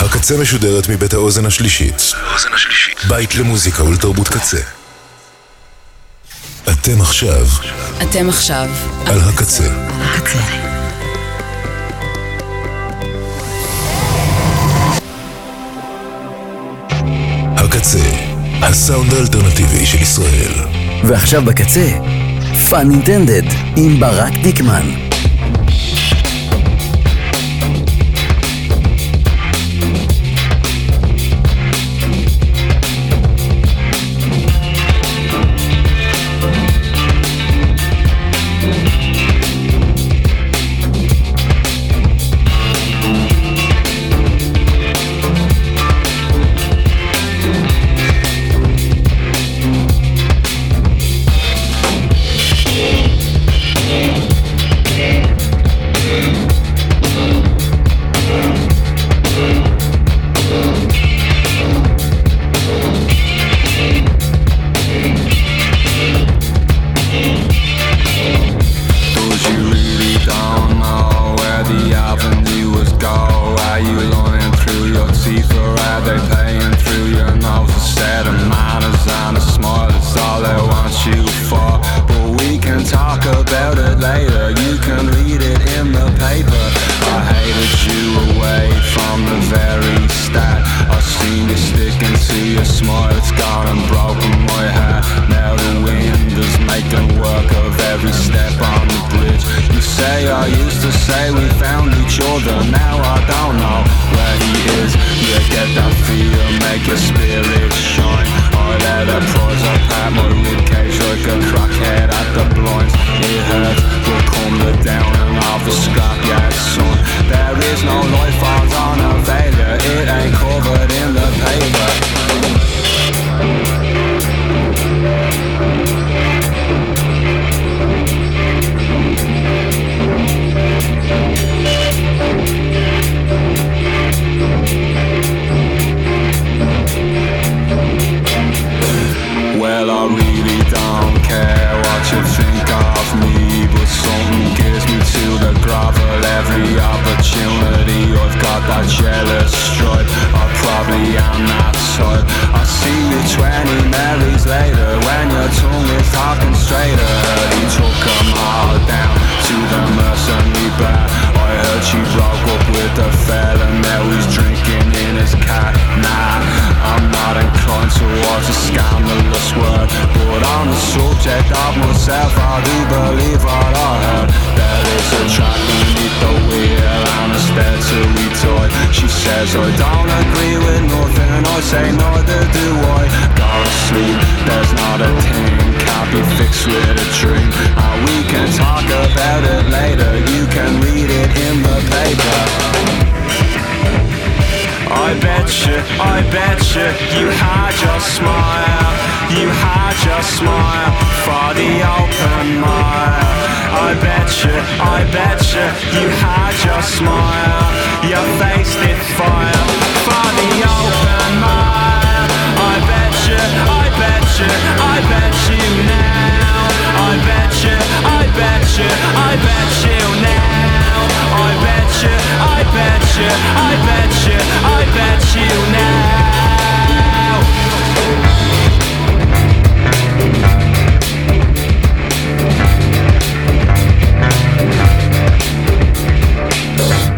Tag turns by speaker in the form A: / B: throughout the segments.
A: הקצה משודרת מבית האוזן השלישית. בית למוזיקה ולתרבות קצה. אתם עכשיו.
B: אתם עכשיו.
A: על הקצה.
B: הקצה.
A: הקצה, הסאונד האלטרנטיבי של ישראל.
C: ועכשיו בקצה, פאנינטנדד עם ברק דיקמן.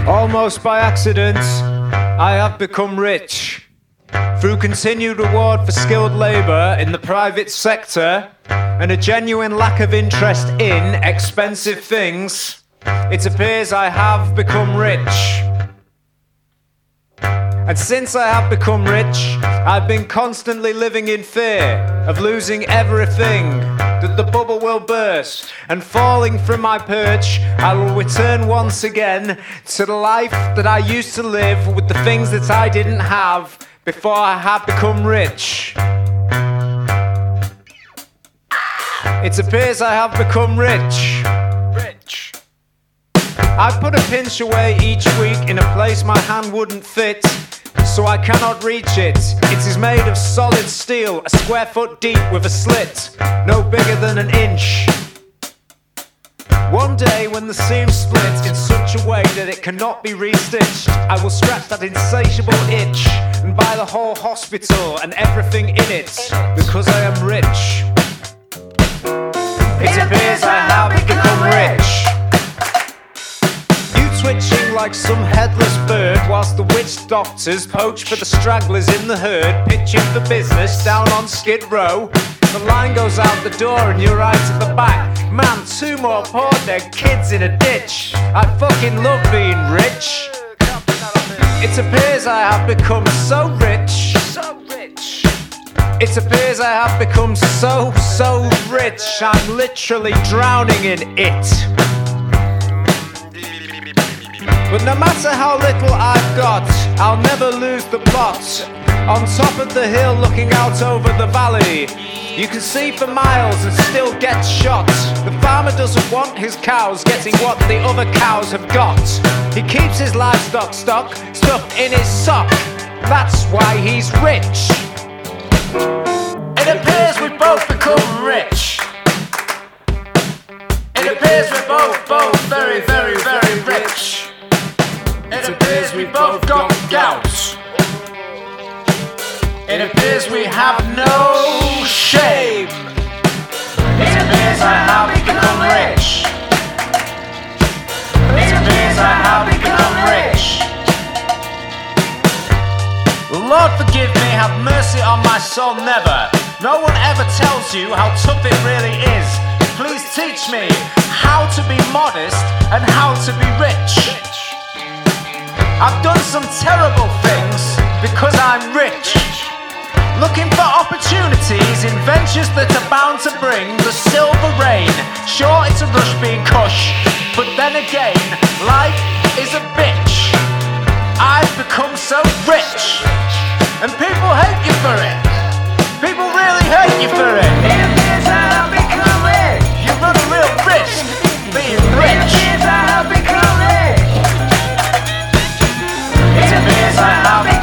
D: Almost by accident, I have become rich. Through continued reward for skilled labour in the private sector and a genuine lack of interest in expensive things, it appears I have become rich. And since I have become rich, I've been constantly living in fear of losing everything, that the bubble will burst, and falling from my perch, I will return once again to the life that I used to live with the things that I didn't have before I had become rich. It appears I have become rich. Rich. I put a pinch away each week in a place my hand wouldn't fit so I cannot reach it. It is made of solid steel, a square foot deep with a slit, no bigger than an inch. One day when the seam splits in such a way that it cannot be restitched, I will scratch that insatiable itch and buy the whole hospital and everything in it because I am rich. It appears I have become rich. Twitching like some headless bird whilst the witch doctors poach for the stragglers in the herd, pitching for business down on Skid Row. The line goes out the door and you're right at the back. Man, two more poor dead kids in a ditch. I fucking love being rich. It appears I have become so rich. So rich. It appears I have become so, so rich. I'm literally drowning in it. But no matter how little I've got, I'll never lose the plot. On top of the hill, looking out over the valley, you can see for miles and still get shot. The farmer doesn't want his cows getting what the other cows have got. He keeps his livestock stock stuffed in his sock. That's why he's rich. It appears we both become rich. It appears we're both, both very, very, very rich. It appears we both got gout. It appears we have no shame. It appears I have become rich. It appears I have become rich. Lord forgive me, have mercy on my soul, never. No one ever tells you how tough it really is. Please teach me how to be modest and how to be rich. I've done some terrible things because I'm rich. Looking for opportunities in ventures that are bound to bring the silver rain. Sure, it's a rush being cush, but then again, life is a bitch. I've become so rich, and people hate you for it. People really hate you for it. Appears I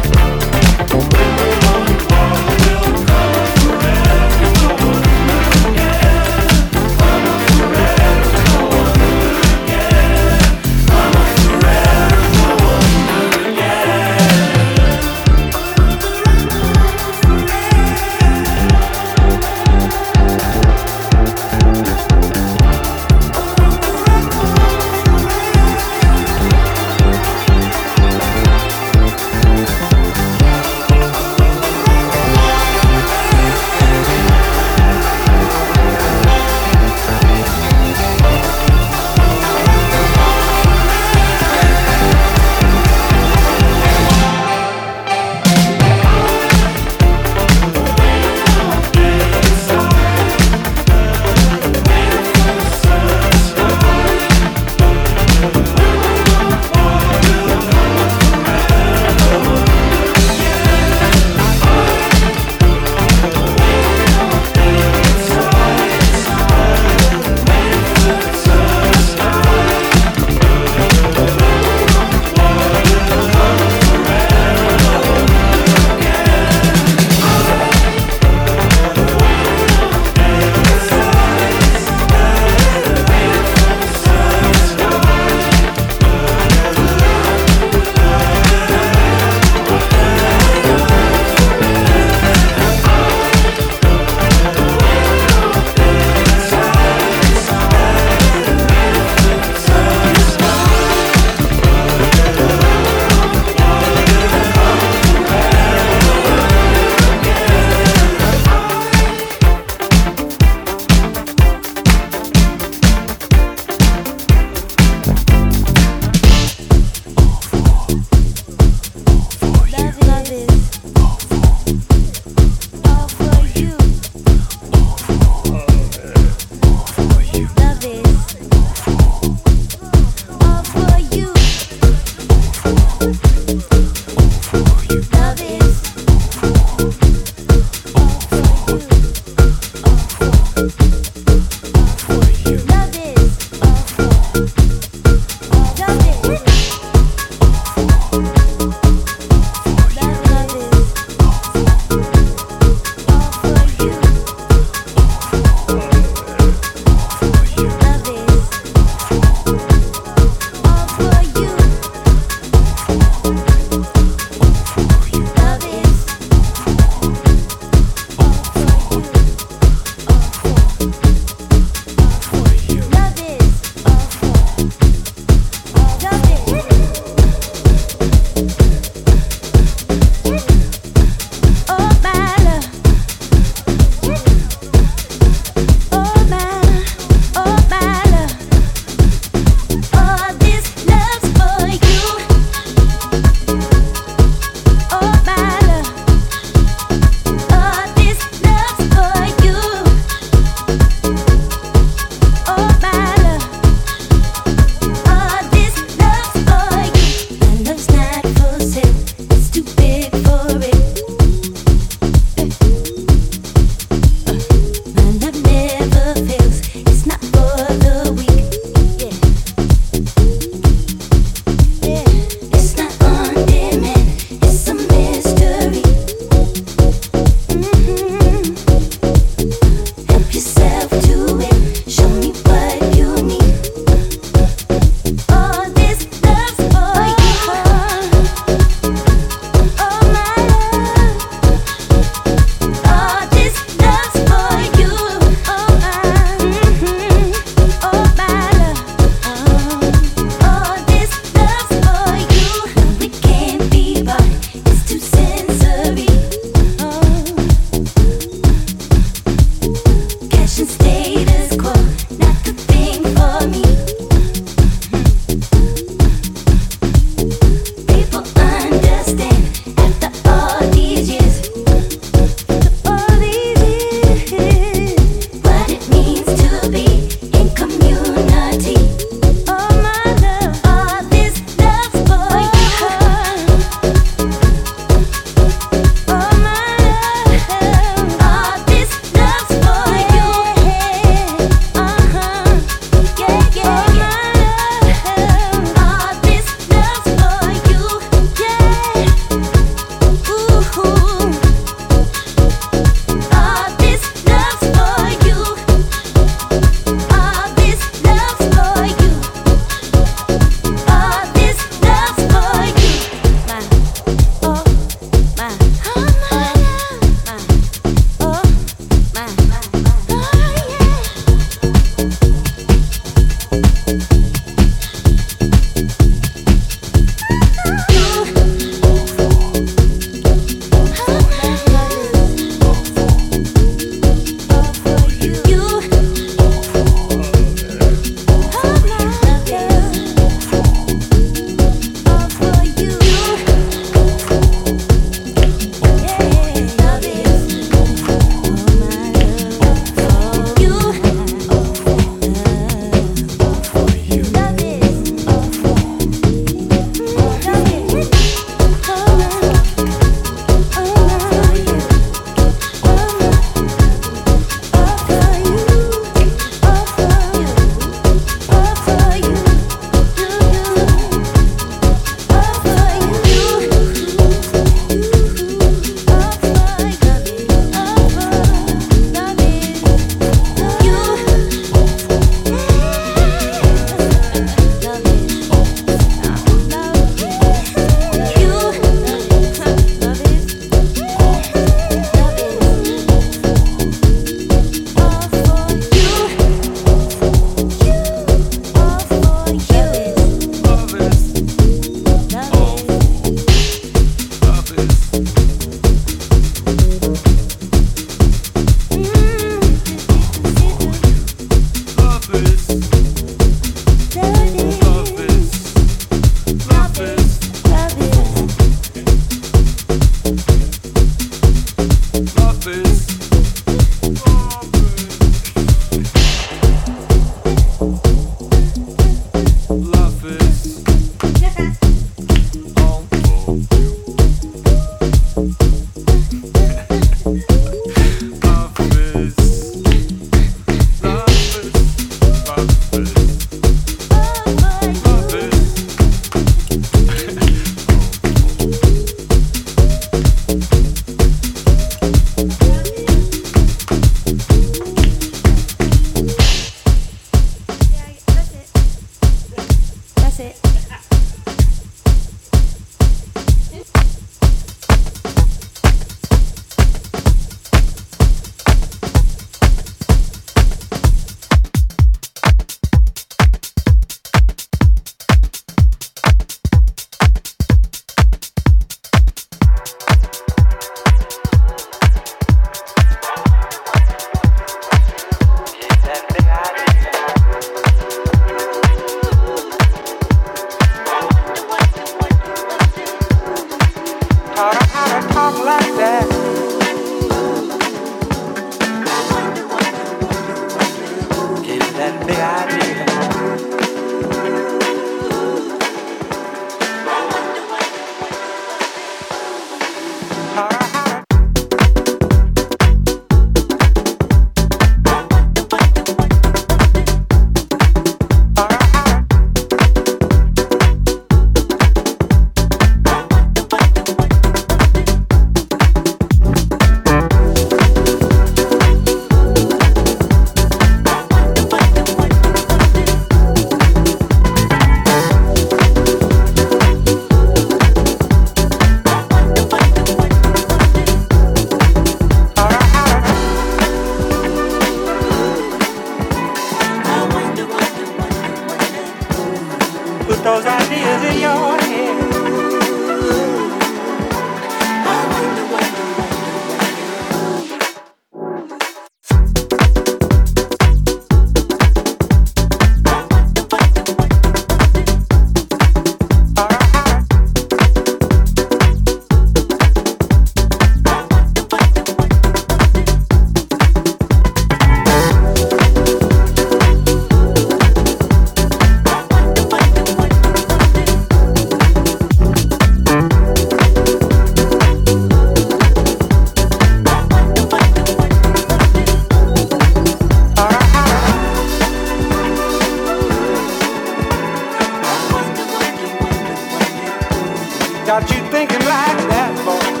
B: Got you thinking like that, boy.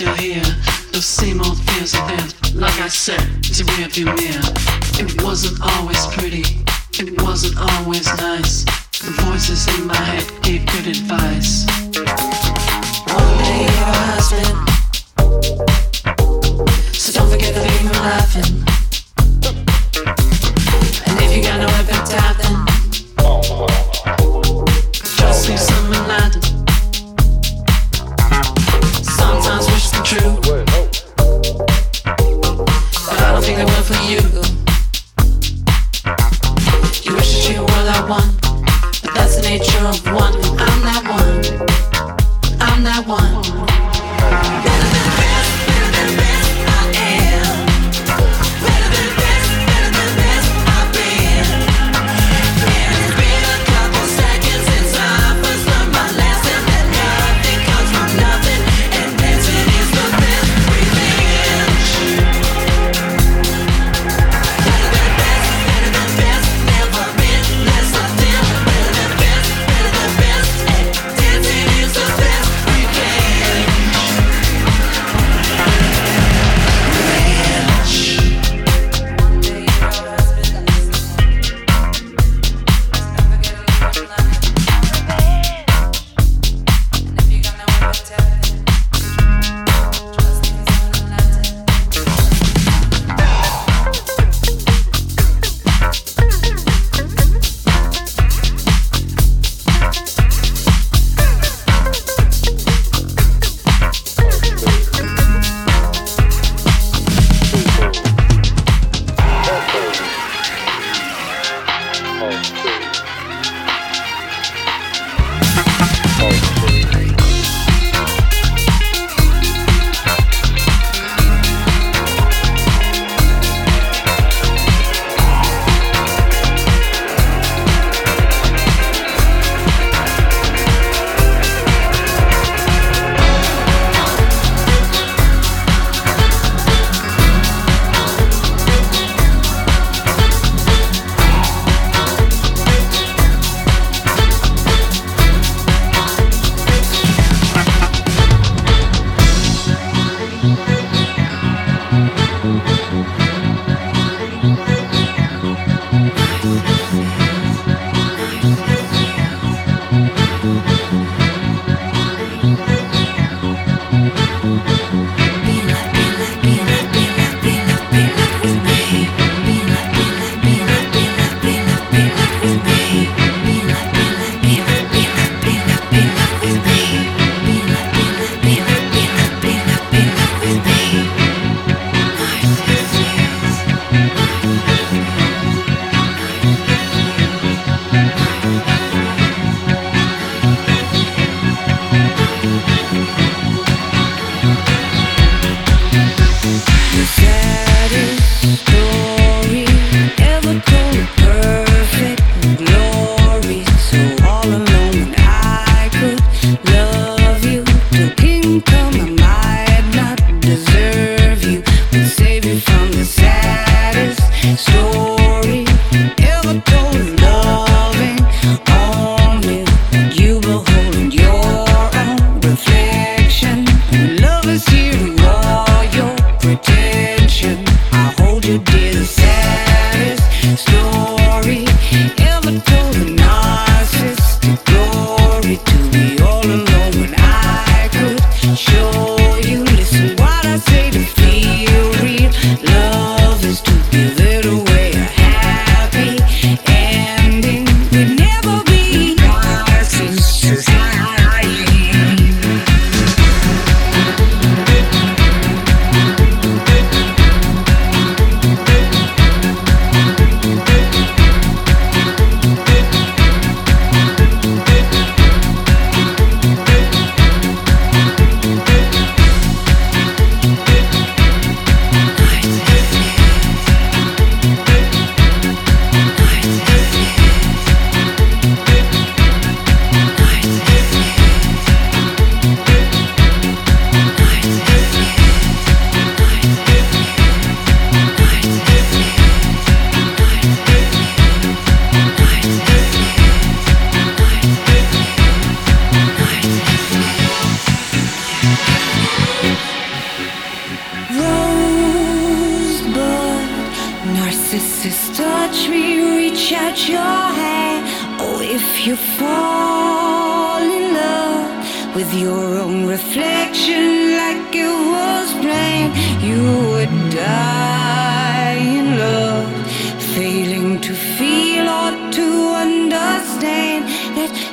B: still here. Those same old fears again. Like I said, it's a rearview mirror. It wasn't always pretty. It wasn't always nice. The voices in my head gave good advice. One day your husband.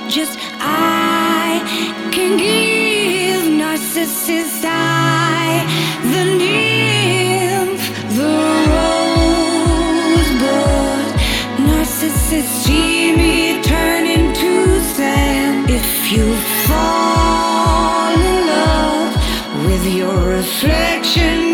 B: just I
E: can give narcissists I the nymph, the rosebud. Narcissus see me turn into sand if you fall in love with your reflection.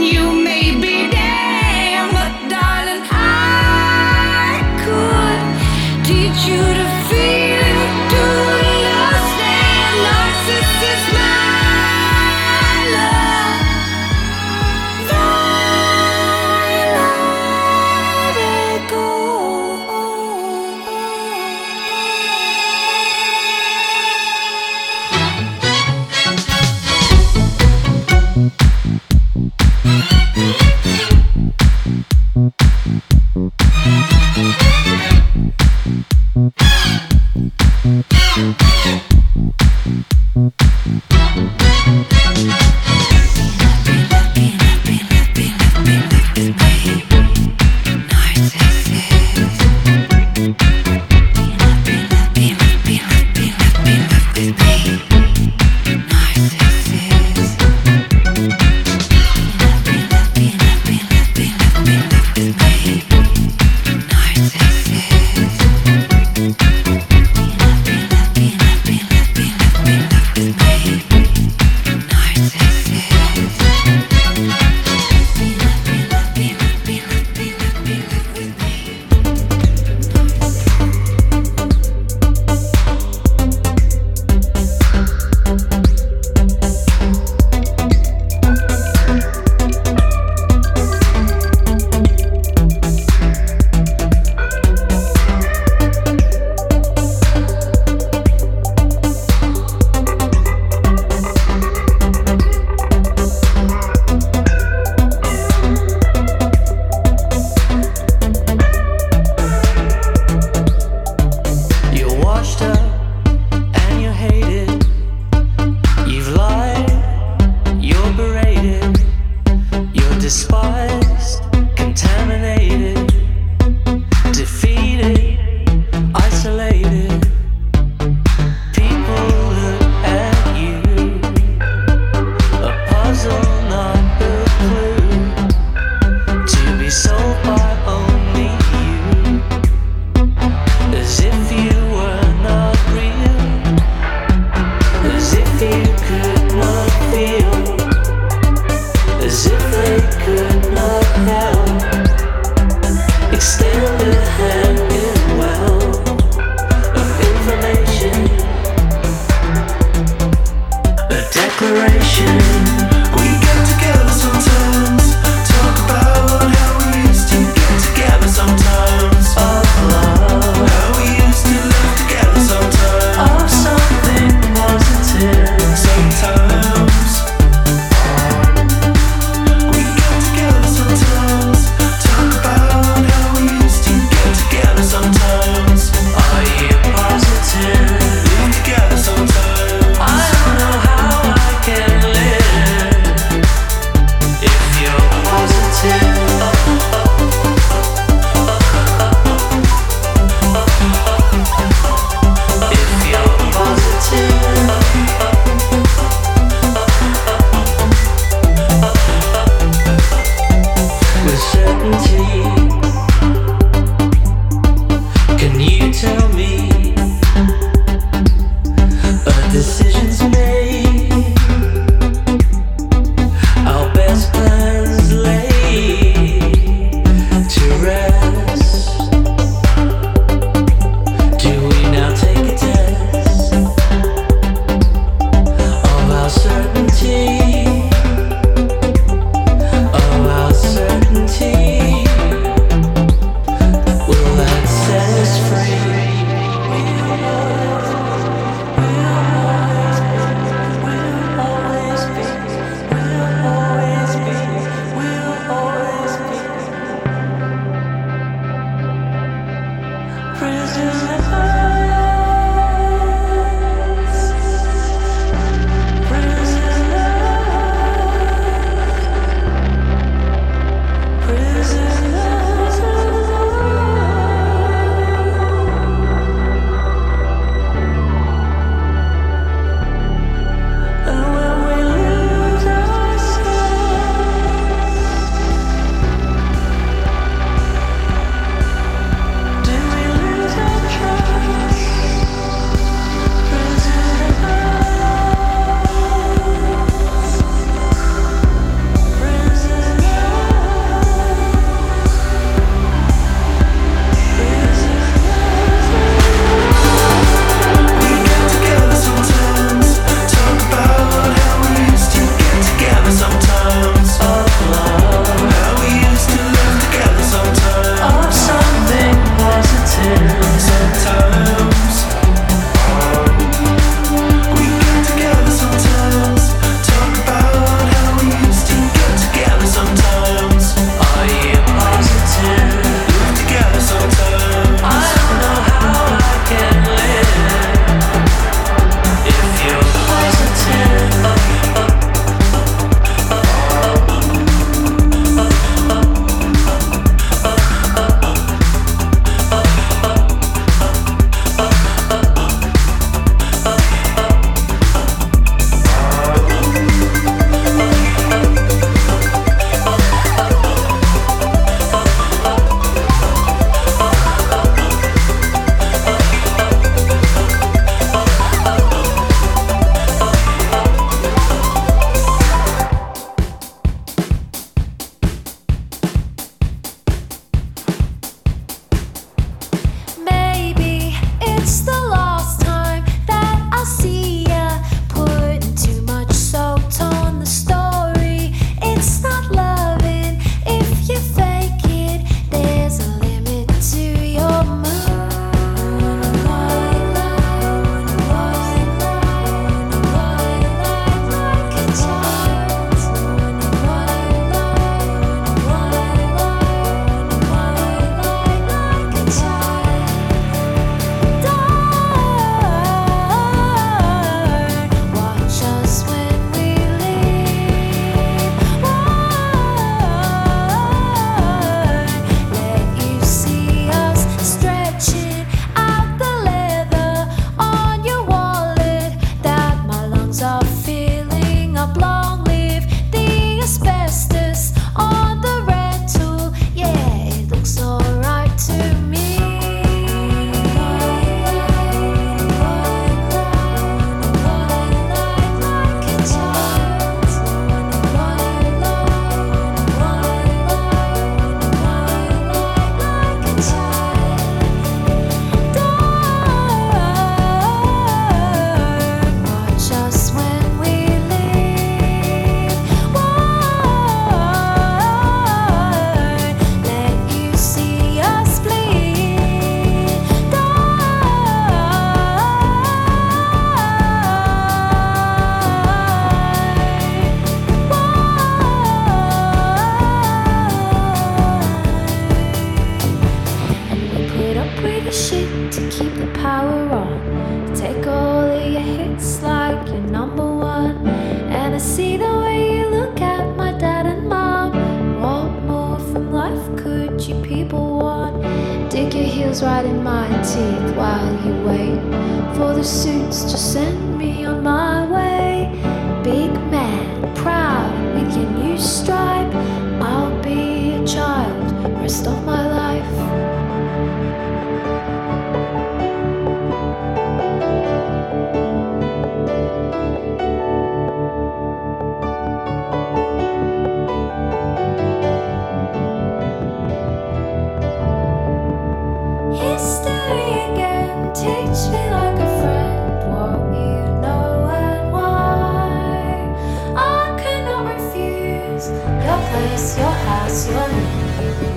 E: thank you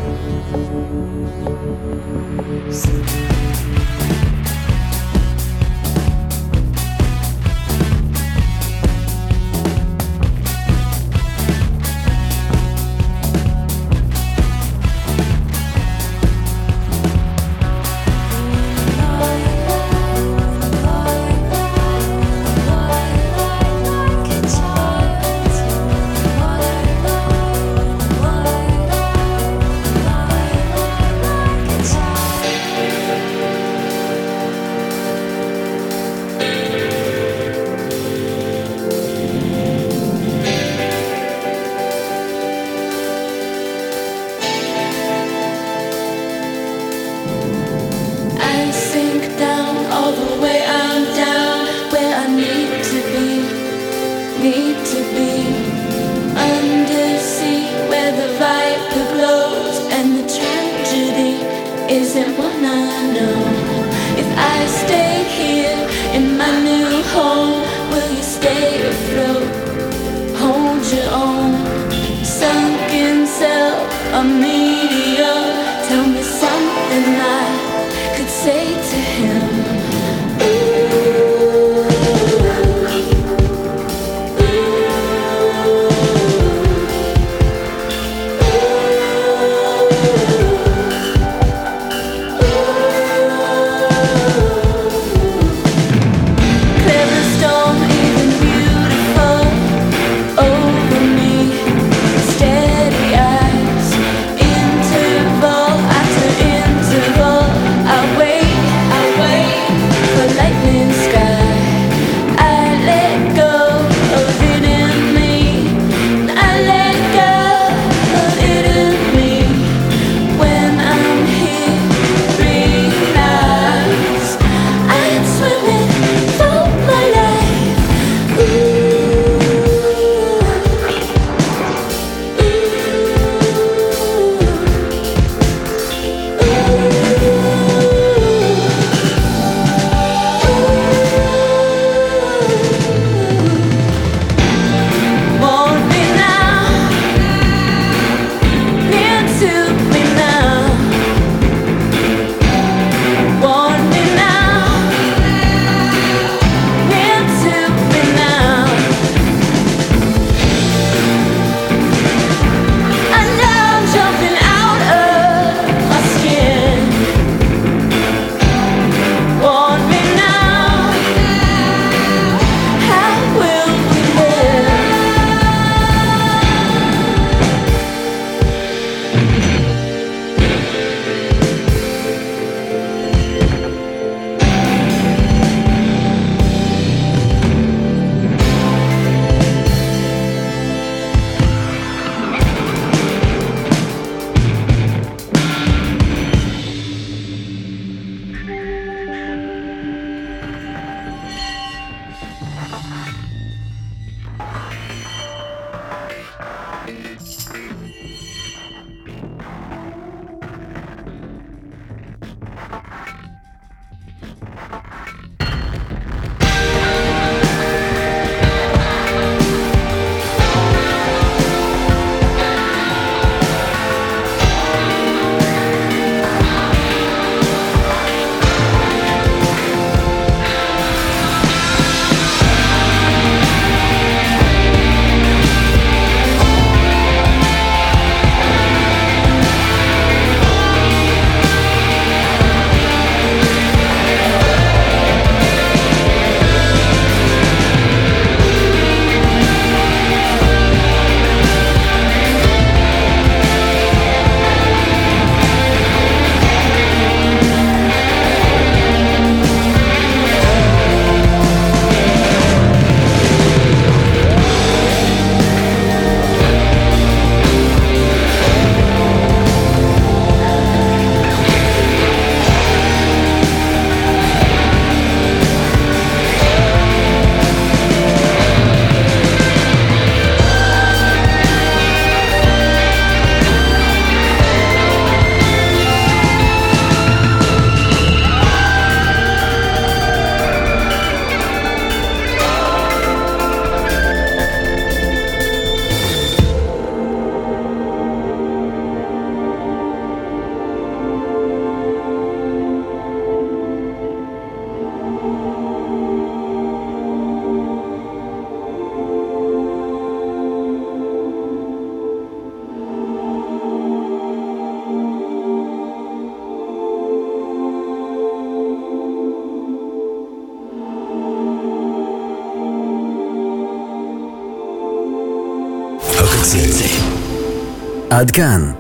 F: עד כאן,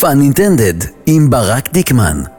F: פאן אינטנדד עם ברק דיקמן.